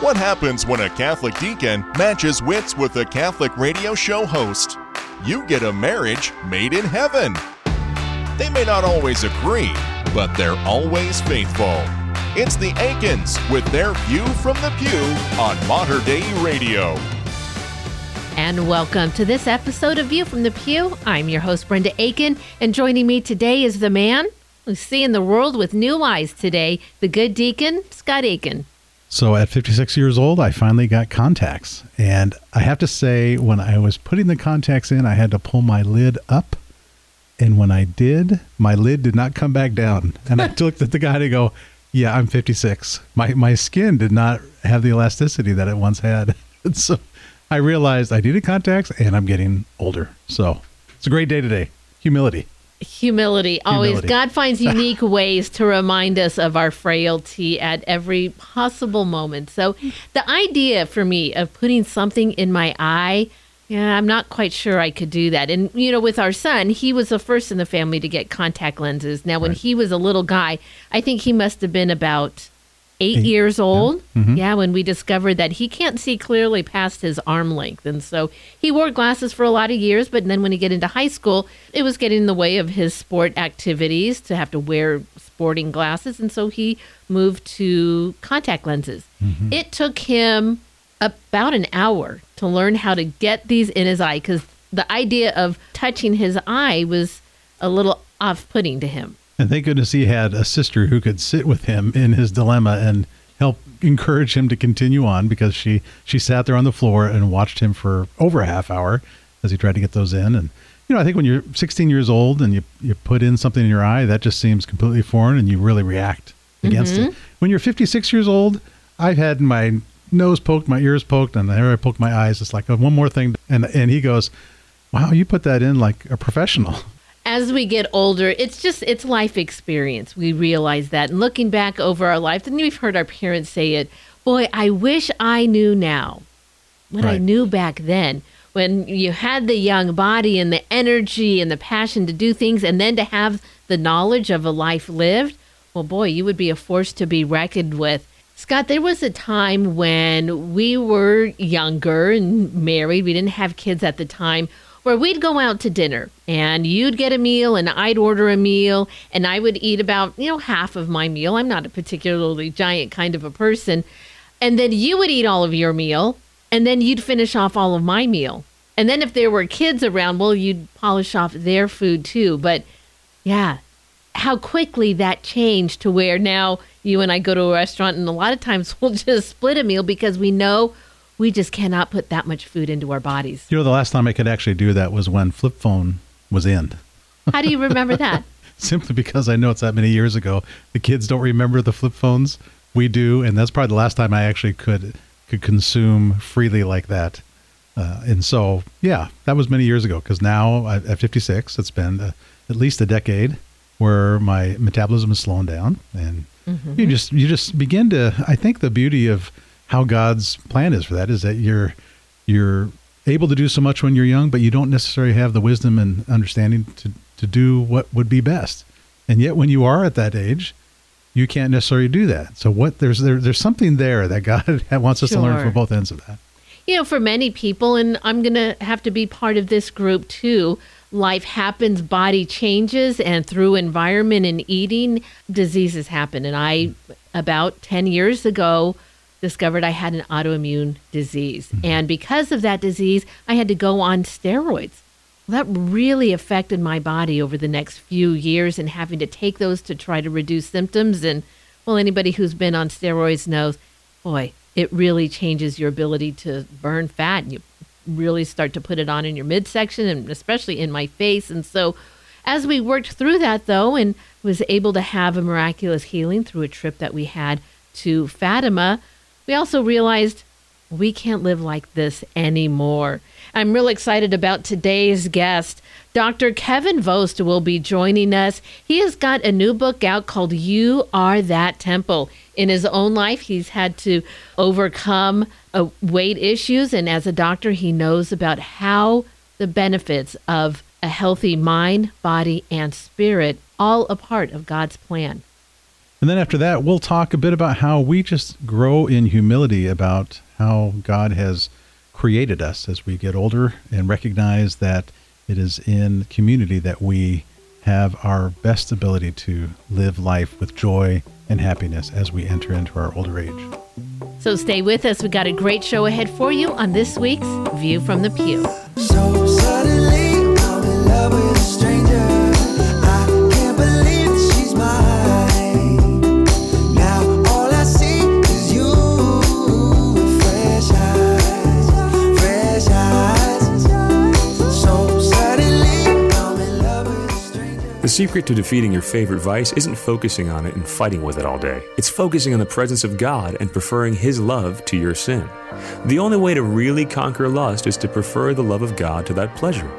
What happens when a Catholic deacon matches wits with a Catholic radio show host? You get a marriage made in heaven. They may not always agree, but they're always faithful. It's the Aikens with their view from the pew on Mater Dei Radio. And welcome to this episode of View from the Pew. I'm your host, Brenda Aiken, and joining me today is the man who's seeing the world with new eyes today, the good deacon, Scott Aiken. So at 56 years old, I finally got contacts. And I have to say, when I was putting the contacts in, I had to pull my lid up. And when I did, my lid did not come back down. And I looked at the guy to go, Yeah, I'm 56. My, my skin did not have the elasticity that it once had. And so I realized I needed contacts and I'm getting older. So it's a great day today. Humility. Humility. Always. Humility. God finds unique ways to remind us of our frailty at every possible moment. So, the idea for me of putting something in my eye, yeah, I'm not quite sure I could do that. And, you know, with our son, he was the first in the family to get contact lenses. Now, when Right. he was a little guy, I think he must have been about eight, Eight, years old. Mhm. Yeah, when we discovered that he can't see clearly past his arm length. And so he wore glasses for a lot of years, but then when he get into high school, it was getting in the way of his sport activities to have to wear sporting glasses. And so he moved to contact lenses. It took him about an hour to learn how to get these in his eye because the idea of touching his eye was a little off putting to him. And thank goodness he had a sister who could sit with him in his dilemma and help encourage him to continue on because she she sat there on the floor and watched him for over a half hour as he tried to get those in and you know I think when you're 16 years old and you you put in something in your eye that just seems completely foreign and you really react against it. Mm-hmm. When you're 56 years old, I've had my nose poked, my ears poked, and whenever I poked my eyes, it's like oh, one more thing. And and he goes, "Wow, you put that in like a professional." As we get older, it's just it's life experience. We realize that, and looking back over our life, and we've heard our parents say it. Boy, I wish I knew now, what I knew back then, when you had the young body and the energy and the passion to do things, and then to have the knowledge of a life lived. Well, boy, you would be a force to be reckoned with. Scott, there was a time when we were younger and married. We didn't have kids at the time where we'd go out to dinner and you'd get a meal and I'd order a meal and I would eat about, you know, half of my meal. I'm not a particularly giant kind of a person. And then you would eat all of your meal and then you'd finish off all of my meal. And then if there were kids around, well, you'd polish off their food too. But yeah, how quickly that changed to where now you and I go to a restaurant and a lot of times we'll just split a meal because we know we just cannot put that much food into our bodies. You know, the last time I could actually do that was when flip phone was in. How do you remember that? Simply because I know it's that many years ago. The kids don't remember the flip phones. We do, and that's probably the last time I actually could could consume freely like that. Uh, and so, yeah, that was many years ago. Because now I- at 56, it's been uh, at least a decade where my metabolism is slowing down, and you just you just begin to. I think the beauty of how God's plan is for that is that you're you're able to do so much when you're young, but you don't necessarily have the wisdom and understanding to to do what would be best. And yet, when you are at that age, you can't necessarily do that. So, what there's there, there's something there that God wants us to learn from both ends of that. you know, for many people, and I'm going to have to be part of this group too, life happens, body changes, and through environment and eating, diseases happen. And I, about 10 years ago, discovered I had an autoimmune disease. Mm-hmm. And because of that disease, I had to go on steroids. Well, that really affected my body over the next few years and having to take those to try to reduce symptoms. And well, anybody who's been on steroids knows, boy, it really changes your ability to burn fat. And you really start to put it on in your midsection and especially in my face. And so as we worked through that though and was able to have a miraculous healing through a trip that we had to Fatima, we also realized we can't live like this anymore. I'm real excited about today's guest. Dr. Kevin Vost will be joining us. He has got a new book out called You Are That Temple. In his own life, he's had to overcome uh, weight issues, and as a doctor, he knows about how the benefits of a healthy mind, body, and spirit all a part of God's plan. And then after that, we'll talk a bit about how we just grow in humility about how God has created us as we get older and recognize that it is in community that we have our best ability to live life with joy and happiness as we enter into our older age. So stay with us. We got a great show ahead for you on this week's View from the Pew. So secret to defeating your favorite vice isn't focusing on it and fighting with it all day. It's focusing on the presence of God and preferring His love to your sin. The only way to really conquer lust is to prefer the love of God to that pleasure.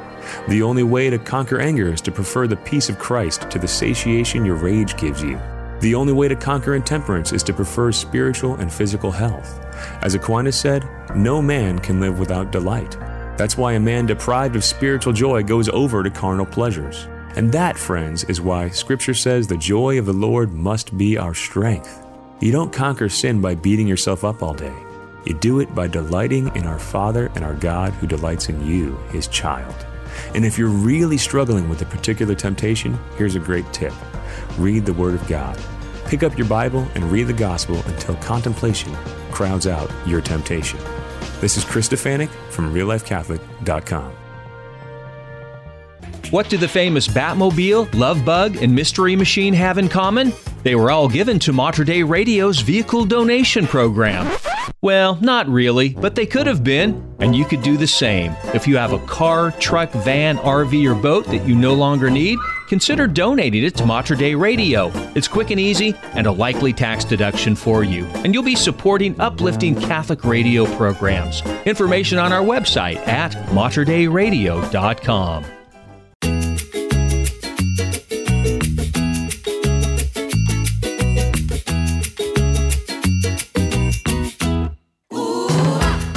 The only way to conquer anger is to prefer the peace of Christ to the satiation your rage gives you. The only way to conquer intemperance is to prefer spiritual and physical health. As Aquinas said, no man can live without delight. That's why a man deprived of spiritual joy goes over to carnal pleasures. And that, friends, is why Scripture says the joy of the Lord must be our strength. You don't conquer sin by beating yourself up all day. You do it by delighting in our Father and our God who delights in you, His child. And if you're really struggling with a particular temptation, here's a great tip read the Word of God. Pick up your Bible and read the Gospel until contemplation crowds out your temptation. This is Chris Stefanick from reallifecatholic.com. What do the famous Batmobile, Love Bug, and Mystery Machine have in common? They were all given to Mater Dei Radio's vehicle donation program. Well, not really, but they could have been, and you could do the same. If you have a car, truck, van, RV, or boat that you no longer need, consider donating it to Mater Dei Radio. It's quick and easy and a likely tax deduction for you, and you'll be supporting uplifting Catholic radio programs. Information on our website at materdeiradio.com.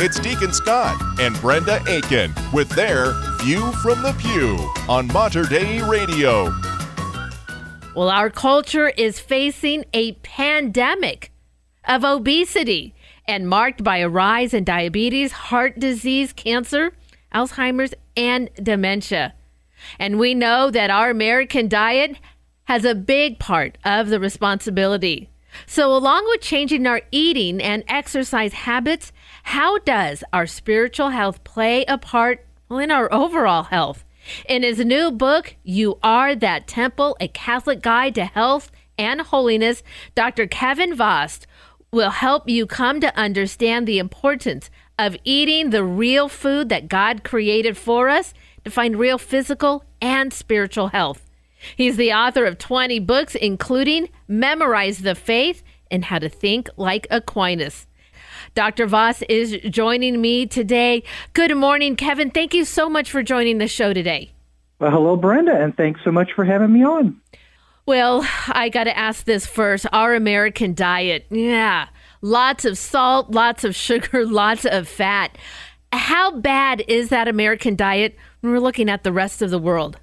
It's Deacon Scott and Brenda Aiken with their View from the Pew on Mater Dei Radio. Well, our culture is facing a pandemic of obesity and marked by a rise in diabetes, heart disease, cancer, Alzheimer's, and dementia. And we know that our American diet has a big part of the responsibility. So, along with changing our eating and exercise habits, how does our spiritual health play a part in our overall health? In his new book, You Are That Temple, a Catholic Guide to Health and Holiness, Dr. Kevin Vost will help you come to understand the importance of eating the real food that God created for us to find real physical and spiritual health. He's the author of 20 books, including Memorize the Faith and How to Think Like Aquinas. Dr. Vost is joining me today. Good morning, Kevin. Thank you so much for joining the show today. Well, hello, Brenda, and thanks so much for having me on. Well, I got to ask this first. Our American diet, yeah, lots of salt, lots of sugar, lots of fat. How bad is that American diet when we're looking at the rest of the world?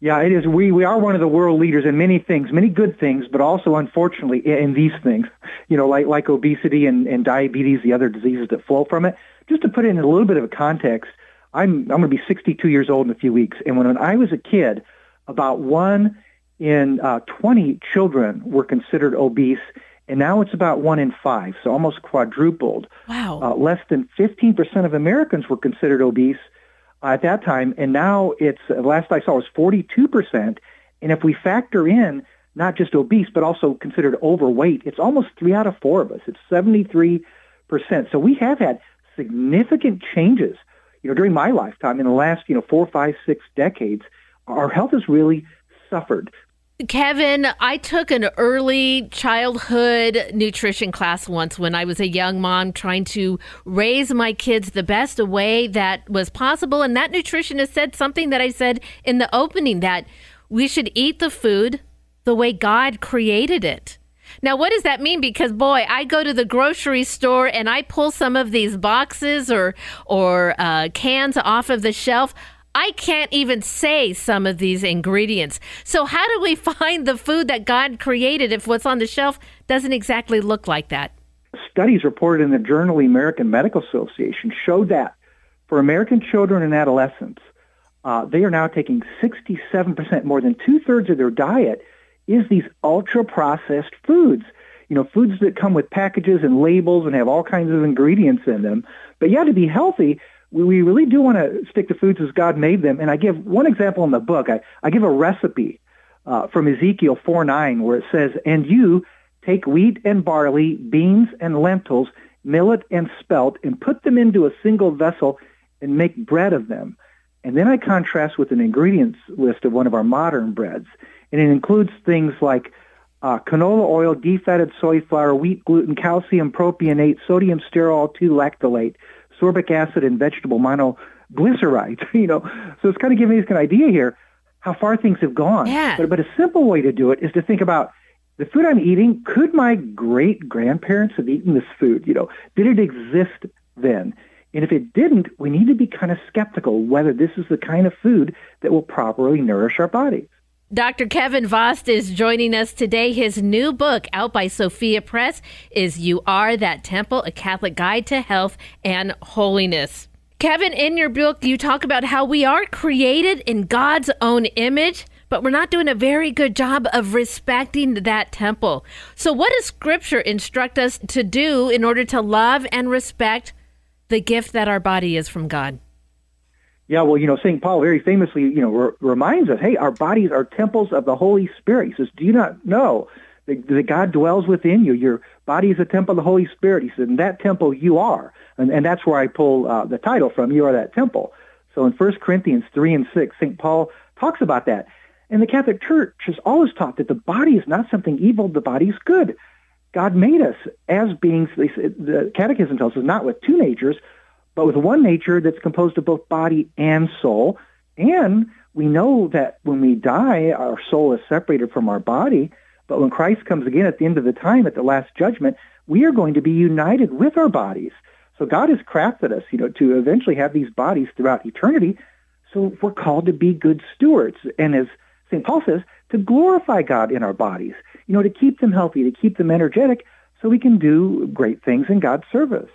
Yeah, it is. We we are one of the world leaders in many things, many good things, but also unfortunately in, these things. You know, like like obesity and, and diabetes, the other diseases that flow from it. Just to put it in a little bit of a context, I'm I'm going to be 62 years old in a few weeks, and when, when I was a kid, about one in uh, 20 children were considered obese, and now it's about one in five, so almost quadrupled. Wow. Uh, less than 15% of Americans were considered obese at that time, and now it's last I saw was 42%. And if we factor in not just obese but also considered overweight, it's almost three out of four of us. It's 73%. So we have had significant changes. You know, during my lifetime, in the last you know four, five, six decades, our health has really suffered. Kevin, I took an early childhood nutrition class once when I was a young mom trying to raise my kids the best way that was possible. And that nutritionist said something that I said in the opening that we should eat the food the way God created it. Now, what does that mean? Because boy, I go to the grocery store and I pull some of these boxes or or uh, cans off of the shelf. I can't even say some of these ingredients. So, how do we find the food that God created if what's on the shelf doesn't exactly look like that? Studies reported in the Journal the American Medical Association showed that for American children and adolescents, uh, they are now taking 67%, more than two-thirds of their diet is these ultra-processed foods. You know, foods that come with packages and labels and have all kinds of ingredients in them. But yeah, to be healthy, we, we really do want to stick to foods as God made them. And I give one example in the book. I, I give a recipe uh, from Ezekiel 4 9 where it says, And you take wheat and barley, beans and lentils, millet and spelt, and put them into a single vessel and make bread of them. And then I contrast with an ingredients list of one of our modern breads. And it includes things like uh, canola oil, defatted soy flour, wheat gluten, calcium propionate, sodium stearoyl 2 lactylate, sorbic acid, and vegetable monoglycerides. you know, so it's kind of giving us an idea here how far things have gone. Yeah. But, but a simple way to do it is to think about the food I'm eating. Could my great grandparents have eaten this food? You know, did it exist then? And if it didn't, we need to be kind of skeptical whether this is the kind of food that will properly nourish our bodies. Dr. Kevin Vost is joining us today. His new book, out by Sophia Press, is You Are That Temple, a Catholic Guide to Health and Holiness. Kevin, in your book, you talk about how we are created in God's own image, but we're not doing a very good job of respecting that temple. So, what does Scripture instruct us to do in order to love and respect the gift that our body is from God? Yeah, well, you know, St. Paul very famously, you know, re- reminds us, hey, our bodies are temples of the Holy Spirit. He says, do you not know that, that God dwells within you? Your body is a temple of the Holy Spirit. He said, in that temple you are. And, and that's where I pull uh, the title from, You Are That Temple. So in 1 Corinthians 3 and 6, St. Paul talks about that. And the Catholic Church has always taught that the body is not something evil, the body is good. God made us as beings, the Catechism tells us, not with two natures, but with one nature that's composed of both body and soul. And we know that when we die, our soul is separated from our body. But when Christ comes again at the end of the time, at the last judgment, we are going to be united with our bodies. So God has crafted us, you know, to eventually have these bodies throughout eternity. So we're called to be good stewards. And as St. Paul says, to glorify God in our bodies, you know, to keep them healthy, to keep them energetic, so we can do great things in God's service.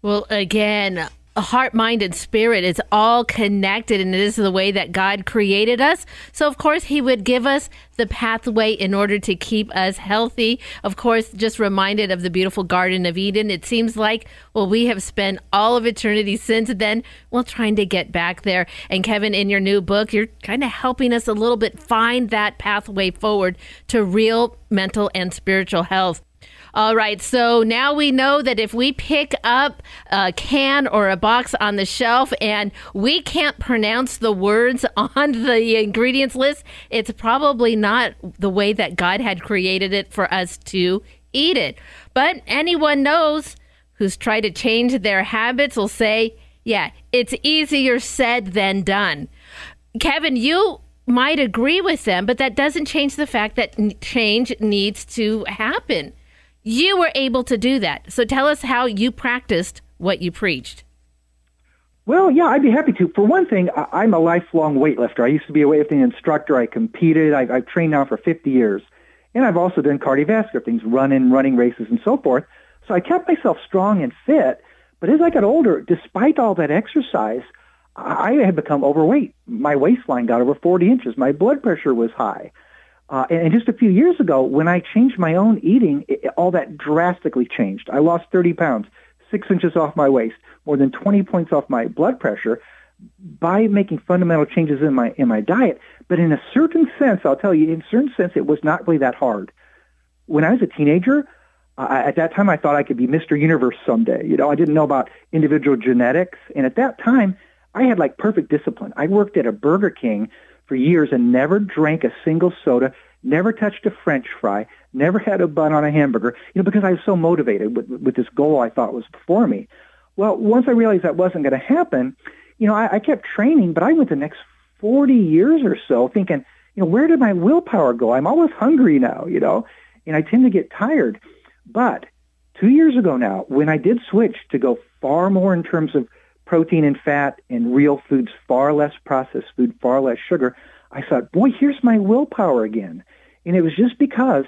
Well, again, a heart, mind, and spirit is all connected, and it is the way that God created us. So, of course, He would give us the pathway in order to keep us healthy. Of course, just reminded of the beautiful Garden of Eden. It seems like, well, we have spent all of eternity since then, well, trying to get back there. And, Kevin, in your new book, you're kind of helping us a little bit find that pathway forward to real mental and spiritual health. All right, so now we know that if we pick up a can or a box on the shelf and we can't pronounce the words on the ingredients list, it's probably not the way that God had created it for us to eat it. But anyone knows who's tried to change their habits will say, yeah, it's easier said than done. Kevin, you might agree with them, but that doesn't change the fact that change needs to happen. You were able to do that. So tell us how you practiced what you preached. Well, yeah, I'd be happy to. For one thing, I- I'm a lifelong weightlifter. I used to be a weightlifting instructor. I competed. I- I've trained now for 50 years. And I've also done cardiovascular things, running, running races, and so forth. So I kept myself strong and fit. But as I got older, despite all that exercise, I had become overweight. My waistline got over 40 inches. My blood pressure was high. Uh, and, and just a few years ago, when I changed my own eating, it, all that drastically changed. I lost 30 pounds, six inches off my waist, more than 20 points off my blood pressure by making fundamental changes in my in my diet. But in a certain sense, I'll tell you, in a certain sense, it was not really that hard. When I was a teenager, I, at that time, I thought I could be Mr. Universe someday. You know, I didn't know about individual genetics, and at that time, I had like perfect discipline. I worked at a Burger King for years and never drank a single soda, never touched a French fry, never had a bun on a hamburger, you know, because I was so motivated with, with this goal I thought was before me. Well, once I realized that wasn't going to happen, you know, I, I kept training, but I went the next 40 years or so thinking, you know, where did my willpower go? I'm always hungry now, you know, and I tend to get tired. But two years ago now, when I did switch to go far more in terms of protein and fat and real foods, far less processed food, far less sugar, I thought, boy, here's my willpower again. And it was just because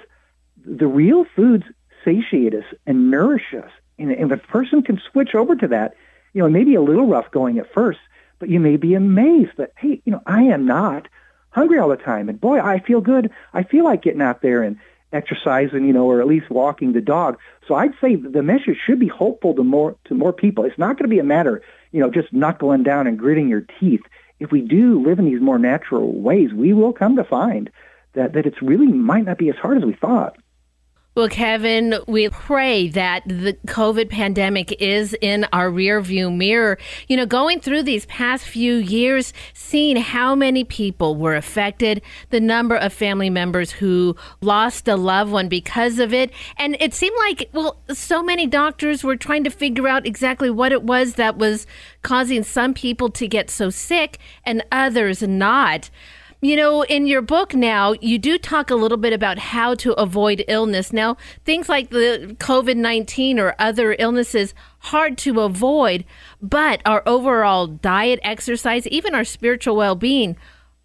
the real foods satiate us and nourish us. And, if a person can switch over to that, you know, it may be a little rough going at first, but you may be amazed that, hey, you know, I am not hungry all the time. And boy, I feel good. I feel like getting out there and exercising, you know, or at least walking the dog. So I'd say the message should be hopeful to more to more people. It's not going to be a matter, you know, just knuckling down and gritting your teeth. If we do live in these more natural ways, we will come to find that that it's really might not be as hard as we thought. Well, Kevin, we pray that the COVID pandemic is in our rearview mirror. You know, going through these past few years, seeing how many people were affected, the number of family members who lost a loved one because of it. And it seemed like, well, so many doctors were trying to figure out exactly what it was that was causing some people to get so sick and others not. You know, in your book now, you do talk a little bit about how to avoid illness. Now, things like the COVID 19 or other illnesses, hard to avoid, but our overall diet, exercise, even our spiritual well being,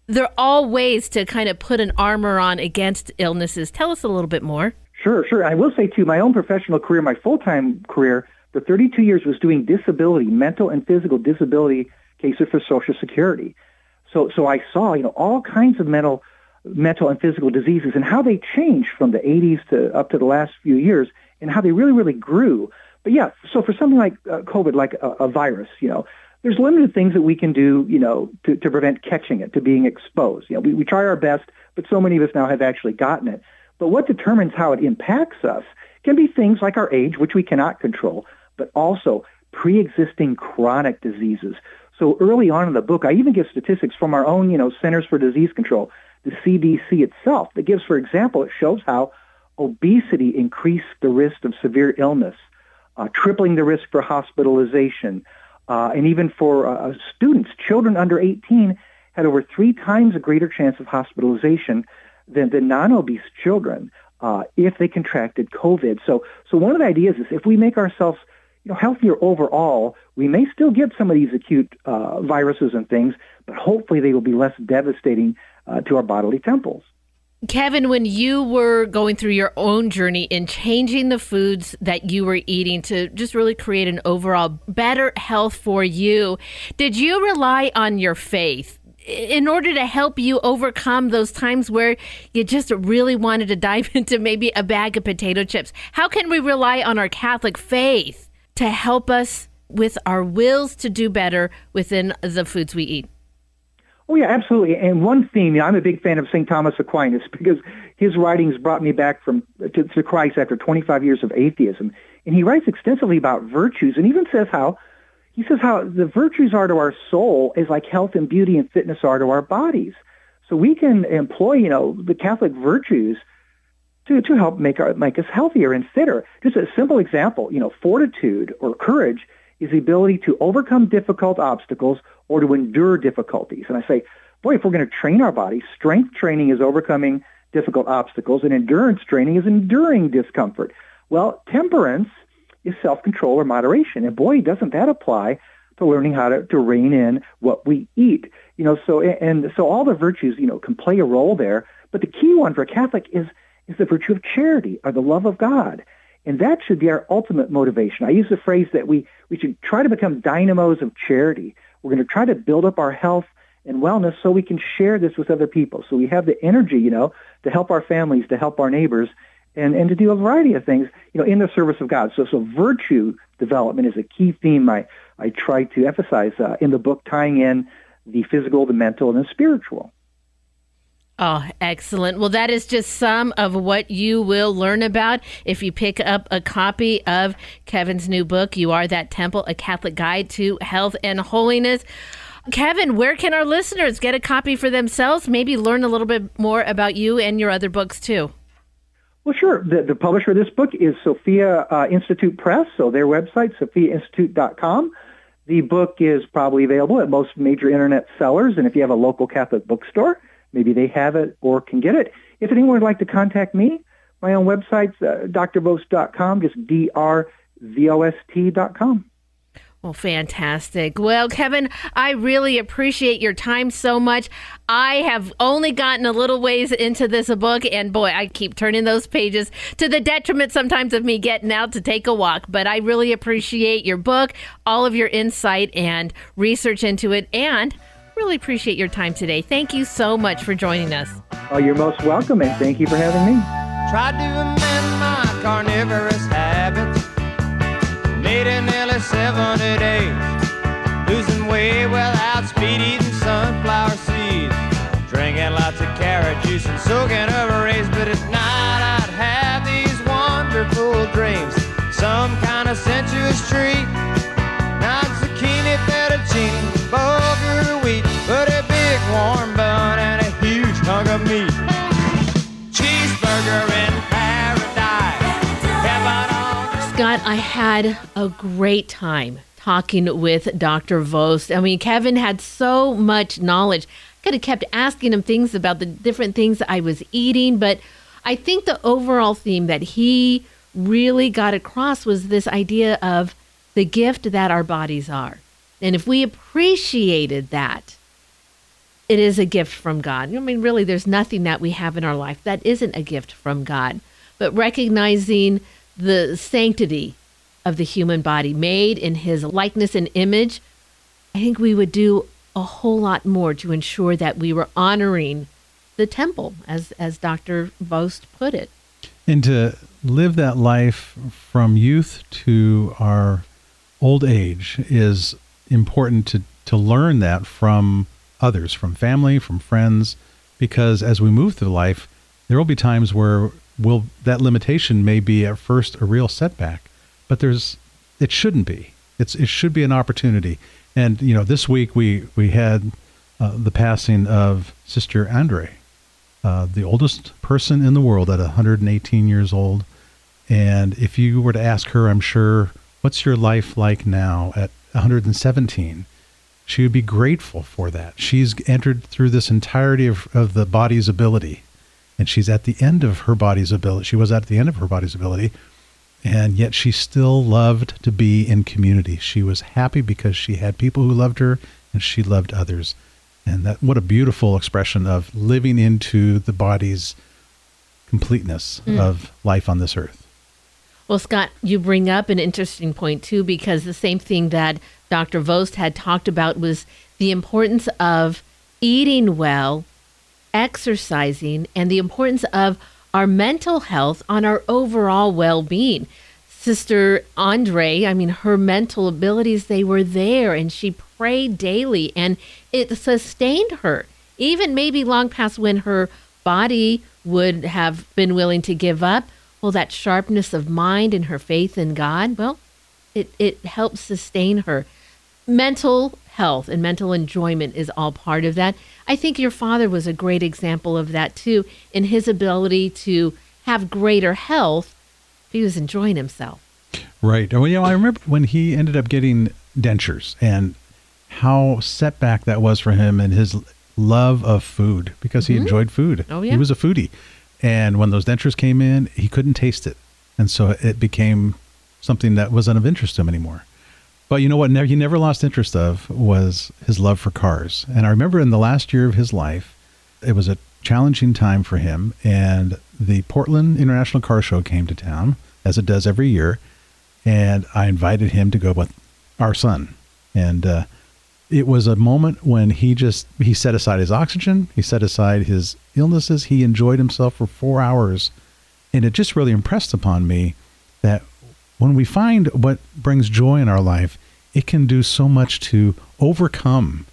they're all ways to kind of put an armor on against illnesses. Tell us a little bit more. Sure, sure. I will say, too, my own professional career, my full-time career for 32 years was doing disability, mental and physical disability cases for Social Security. So, so I saw, you know, all kinds of mental, mental and physical diseases and how they changed from the 80s to up to the last few years and how they really, really grew. But yeah, so for something like uh, COVID, like a, a virus, you know, there's limited things that we can do, you know, to, to prevent catching it, to being exposed. You know, we, we try our best, but so many of us now have actually gotten it. But what determines how it impacts us can be things like our age, which we cannot control, but also pre-existing chronic diseases. So early on in the book, I even give statistics from our own, you know, Centers for Disease Control, the CDC itself, that gives, for example, it shows how obesity increased the risk of severe illness, uh, tripling the risk for hospitalization, uh, and even for uh, students, children under 18 had over three times a greater chance of hospitalization than the non-obese children uh, if they contracted COVID. So, so one of the ideas is if we make ourselves you know, healthier overall, we may still get some of these acute uh, viruses and things, but hopefully they will be less devastating uh, to our bodily temples. Kevin, when you were going through your own journey in changing the foods that you were eating to just really create an overall better health for you, did you rely on your faith in order to help you overcome those times where you just really wanted to dive into maybe a bag of potato chips? How can we rely on our Catholic faith to help us with our wills to do better within the foods we eat? Oh yeah, absolutely. And one theme, you know, I'm a big fan of St. Thomas Aquinas because his writings brought me back from to, to Christ after 25 years of atheism, and he writes extensively about virtues, and even says how he says how the virtues are to our soul is like health and beauty and fitness are to our bodies. So we can employ, you know, the Catholic virtues to, to help make our make us healthier and fitter. Just a simple example, you know, fortitude or courage is the ability to overcome difficult obstacles or to endure difficulties. And I say, boy, if we're going to train our bodies, strength training is overcoming difficult obstacles and endurance training is enduring discomfort. Well, temperance is self-control or moderation. And boy, doesn't that apply to learning how to, to rein in what we eat. You know, so and so all the virtues, you know, can play a role there. But the key one for a Catholic is is the virtue of charity or the love of God. And that should be our ultimate motivation. I use the phrase that we, we should try to become dynamos of charity. We're going to try to build up our health and wellness so we can share this with other people. So we have the energy, you know, to help our families, to help our neighbors, and, and to do a variety of things, you know, in the service of God. So, so virtue development is a key theme I, I try to emphasize uh, in the book, tying in the physical, the mental, and the spiritual. Oh, excellent. Well, that is just some of what you will learn about if you pick up a copy of Kevin's new book, You Are That Temple, A Catholic Guide to Health and Holiness. Kevin, where can our listeners get a copy for themselves? Maybe learn a little bit more about you and your other books too. Well, sure. The, the publisher of this book is Sophia uh, Institute Press, so their website, sophiainstitute.com. The book is probably available at most major internet sellers, and if you have a local Catholic bookstore, Maybe they have it or can get it. If anyone would like to contact me, my own website's uh, drvost.com, just D-R-V-O-S-T.com. Well, fantastic. Well, Kevin, I really appreciate your time so much. I have only gotten a little ways into this book, and boy, I keep turning those pages to the detriment sometimes of me getting out to take a walk. But I really appreciate your book, all of your insight and research into it, and really appreciate your time today. Thank you so much for joining us. Oh, you're most welcome, and thank you for having me. Tried to amend my carnivorous habits. Made it nearly 70 days. Losing weight without speed eating sunflower seeds. Drinking lots of carrot juice and soaking over rays. But at night I'd have these wonderful dreams. Some kind of sensuous treat. Scott, I had a great time talking with Dr. Vost. I mean, Kevin had so much knowledge. I could have kept asking him things about the different things I was eating, but I think the overall theme that he really got across was this idea of the gift that our bodies are. And if we appreciated that, it is a gift from God. I mean, really, there's nothing that we have in our life that isn't a gift from God. But recognizing the sanctity of the human body made in his likeness and image, I think we would do a whole lot more to ensure that we were honoring the temple, as, as Dr. Vost put it. And to live that life from youth to our old age is important to, to learn that from others, from family, from friends, because as we move through life, there will be times where will that limitation may be at first a real setback, but there's it shouldn't be. It's it should be an opportunity. And you know, this week we we had uh, the passing of Sister Andre, uh, the oldest person in the world at 118 years old. And if you were to ask her, I'm sure, what's your life like now at 117? She would be grateful for that. She's entered through this entirety of, of the body's ability, and she's at the end of her body's ability. She was at the end of her body's ability, and yet she still loved to be in community. She was happy because she had people who loved her, and she loved others. And that what a beautiful expression of living into the body's completeness hmm. of life on this earth. Well, Scott, you bring up an interesting point too, because the same thing that Dr. Vost had talked about was the importance of eating well, exercising, and the importance of our mental health on our overall well being. Sister Andre, I mean, her mental abilities, they were there, and she prayed daily, and it sustained her, even maybe long past when her body would have been willing to give up. Well, that sharpness of mind and her faith in God, well, it, it helps sustain her. Mental health and mental enjoyment is all part of that. I think your father was a great example of that too, in his ability to have greater health. He was enjoying himself. Right. Well, you know, I remember when he ended up getting dentures and how setback that was for him and his love of food because he mm-hmm. enjoyed food. Oh, yeah. He was a foodie. And when those dentures came in, he couldn't taste it. And so it became something that wasn't of interest to him anymore. But you know what? He never lost interest of was his love for cars. And I remember in the last year of his life, it was a challenging time for him. And the Portland International Car Show came to town, as it does every year. And I invited him to go with our son. And uh, it was a moment when he just he set aside his oxygen, he set aside his illnesses, he enjoyed himself for four hours. And it just really impressed upon me that when we find what brings joy in our life, it can do so much to overcome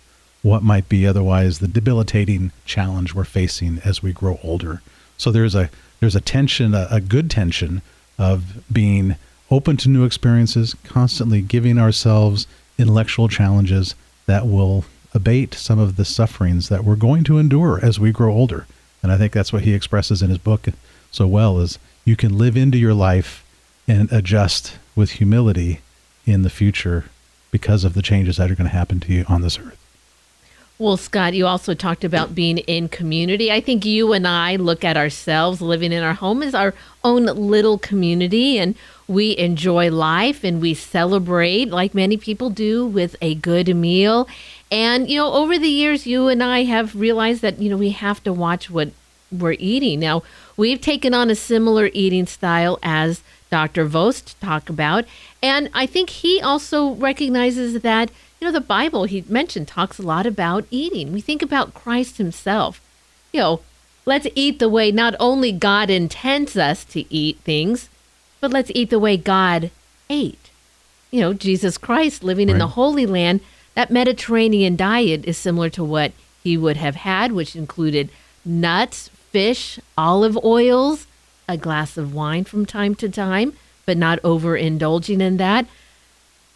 what might be otherwise the debilitating challenge we're facing as we grow older. So there's a there's a tension, a, a good tension of being open to new experiences, constantly giving ourselves intellectual challenges that will abate some of the sufferings that we're going to endure as we grow older. And I think that's what he expresses in his book so well is you can live into your life and adjust with humility in the future because of the changes that are going to happen to you on this earth. Well, Scott, you also talked about being in community. I think you and I look at ourselves living in our home as our own little community, and we enjoy life and we celebrate, like many people do, with a good meal. And, you know, over the years, you and I have realized that, you know, we have to watch what we're eating. Now, we've taken on a similar eating style as Dr. Vost talk about. And I think he also recognizes that, you know, the Bible he mentioned talks a lot about eating. We think about Christ himself. You know, let's eat the way not only God intends us to eat things, but let's eat the way God ate. You know, Jesus Christ living in the Holy Land, that Mediterranean diet is similar to what he would have had, which included nuts, fish, olive oils, a glass of wine from time to time, but not overindulging in that.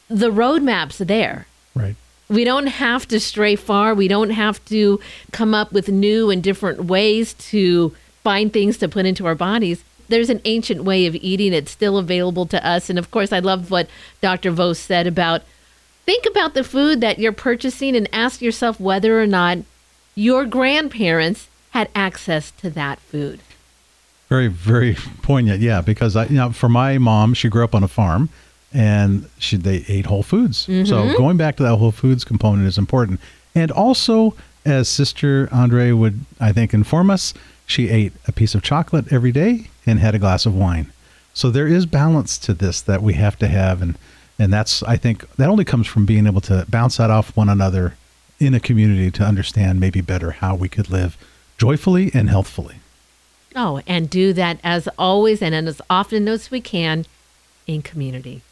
The roadmap's there. Right. We don't have to stray far. We don't have to come up with new and different ways to find things to put into our bodies. There's an ancient way of eating. It's still available to us. And of course, I love what Dr. Vost said about think about the food that you're purchasing and ask yourself whether or not your grandparents had access to that food. Very, very poignant. Yeah, because I, you know, for my mom, she grew up on a farm, and she they ate whole foods. So mm-hmm. going back to that whole foods component is important. And also, as Sister Andre would, I think, inform us, she ate a piece of chocolate every day and had a glass of wine. So there is balance to this that we have to have, and and that's I think that only comes from being able to bounce that off one another in a community to understand maybe better how we could live joyfully and healthfully. Oh, and do that as always and as often as we can in community.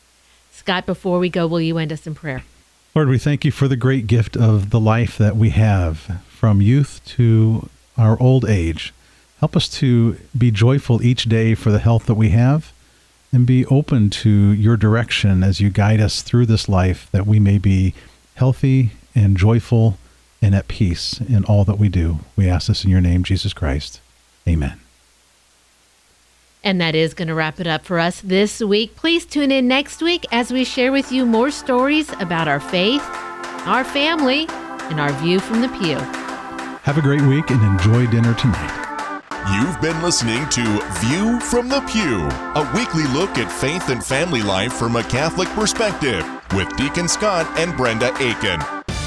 Scott, before we go, will you end us in prayer? Lord, we thank you for the great gift of the life that we have from youth to our old age. Help us to be joyful each day for the health that we have and be open to your direction as you guide us through this life that we may be healthy and joyful and at peace in all that we do. We ask this in your name, Jesus Christ. Amen. And that is going to wrap it up for us this week. Please tune in next week as we share with you more stories about our faith, our family, and our view from the pew. Have a great week and enjoy dinner tonight. You've been listening to View from the Pew, a weekly look at faith and family life from a Catholic perspective with Deacon Scott and Brenda Aiken.